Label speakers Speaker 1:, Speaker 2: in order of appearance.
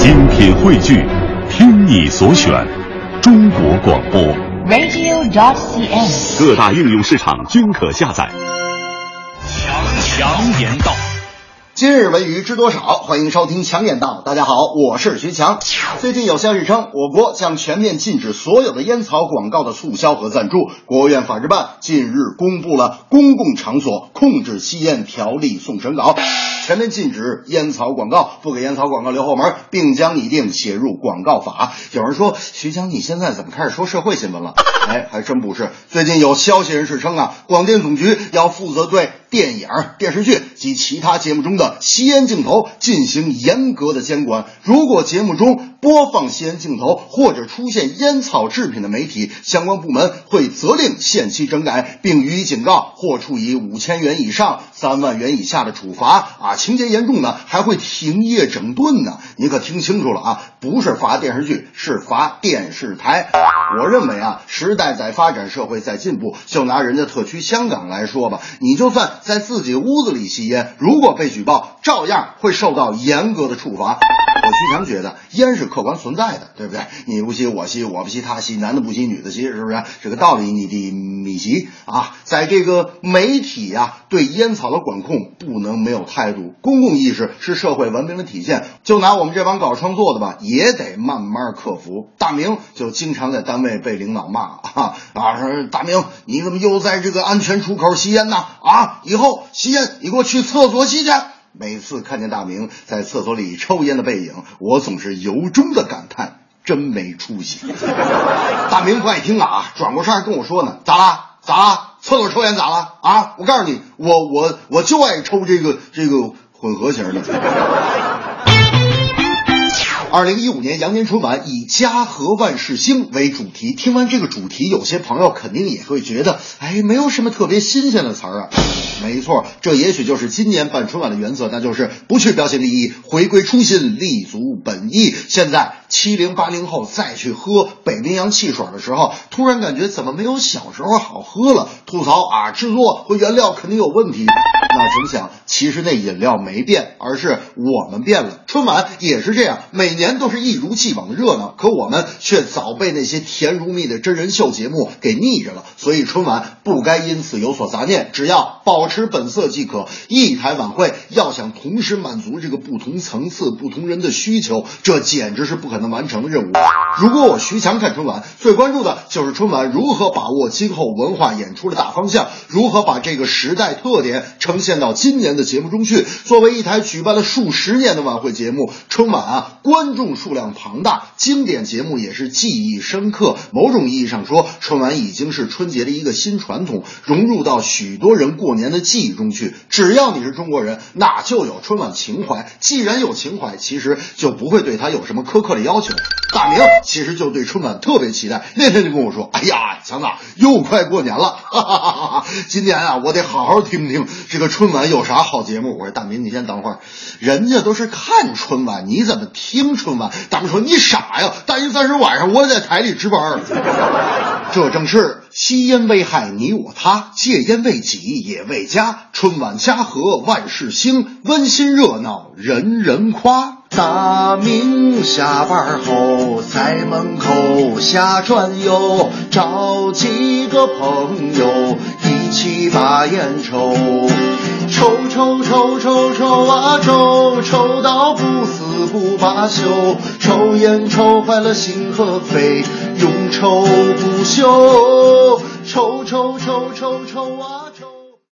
Speaker 1: 精品汇聚，听你所选，中国广播。
Speaker 2: radio.cn。
Speaker 1: 各大应用市场均可下载。
Speaker 3: 强强言道，
Speaker 4: 今日文娱知多少？欢迎收听强言道。大家好，我是徐强。最近有消息称，我国将全面禁止所有的烟草广告的促销和赞助。国务院法制办近日公布了《公共场所控制吸烟条例》送审稿，全面禁止烟草广告，不给烟草广告留后门，并将拟定写入广告法。有人说，徐江，你现在怎么开始说社会新闻了？哎，还真不是。最近有消息人士称啊，广电总局要负责对电影、电视剧及其他节目中的吸烟镜头进行严格的监管。如果节目中播放吸烟镜头或者出现烟草制品的媒体，相关部门会责令限期整改，并予以警告或处以五千元以上三万元以下的处罚。啊，情节严重呢，还会停业整顿呢。你可听清楚了啊，不是罚电视剧，是罚电视台。我认为啊，时代在发展，社会在进步。就拿人家特区香港来说吧，你就算在自己屋子里吸烟，如果被举报，照样会受到严格的处罚。我经常觉得烟是客观存在的，对不对？你不吸我吸，我不吸他吸，男的不吸女的吸，是不是？这个道理你得米习啊。在这个媒体呀、对烟草的管控不能没有态度，公共意识是社会文明的体现。就拿我们这帮搞创作的吧，也得慢慢克服。大明就经常在单位被领导骂啊 啊！说大明，你怎么又在这个安全出口吸烟呢？啊，以后吸烟你给我去厕所吸去。每次看见大明在厕所里抽烟的背影，我总是由衷的感叹：真没出息。大明不爱听啊，转过身还跟我说呢：“咋啦？咋啦？厕所抽烟咋啦？啊！我告诉你，我我我就爱抽这个这个混合型的。”二零一五年羊年春晚以“家和万事兴”为主题。听完这个主题，有些朋友肯定也会觉得，哎，没有什么特别新鲜的词儿啊。没错，这也许就是今年办春晚的原则，那就是不去标新立异，回归初心，立足本意。现在七零八零后再去喝北冰洋汽水的时候，突然感觉怎么没有小时候好喝了？吐槽啊，制作和原料肯定有问题。那怎么想，其实那饮料没变，而是我们变了。春晚也是这样，每年都是一如既往的热闹，可我们却早被那些甜如蜜的真人秀节目给腻着了。所以春晚不该因此有所杂念，只要保持本色即可。一台晚会要想同时满足这个不同层次、不同人的需求，这简直是不可能完成的任务。如果我徐强看春晚，最关注的就是春晚如何把握今后文化演出的大方向，如何把这个时代特点呈现到今年的节目中去。作为一台举办了数十年的晚会节目，春晚啊，观众数量庞大，经典节目也是记忆深刻。某种意义上说，春晚已经是春节的一个新传统，融入到许多人过年的记忆中去。只要你是中国人，那就有春晚情怀。既然有情怀，其实就不会对他有什么苛刻的要要求。大明其实就对春晚特别期待，那天就跟我说：“哎呀，强子，又快过年了，哈哈哈哈！今年啊，我得好好听听这个春晚有啥好节目。”我说：“大明，你先等会儿，人家都是看春晚，你怎么听春晚？”大明说：“你傻呀！大年三十晚上我也在台里值班。”这正是吸烟危害你我他，戒烟为己也为家。春晚家和万事兴，温馨热闹人人夸。
Speaker 5: 大明下班后在门口瞎转悠，找几个朋友一起把烟抽，抽抽抽抽抽啊抽，抽到不死不罢休，抽烟抽坏了心和肺，永抽不休，抽抽抽抽抽啊。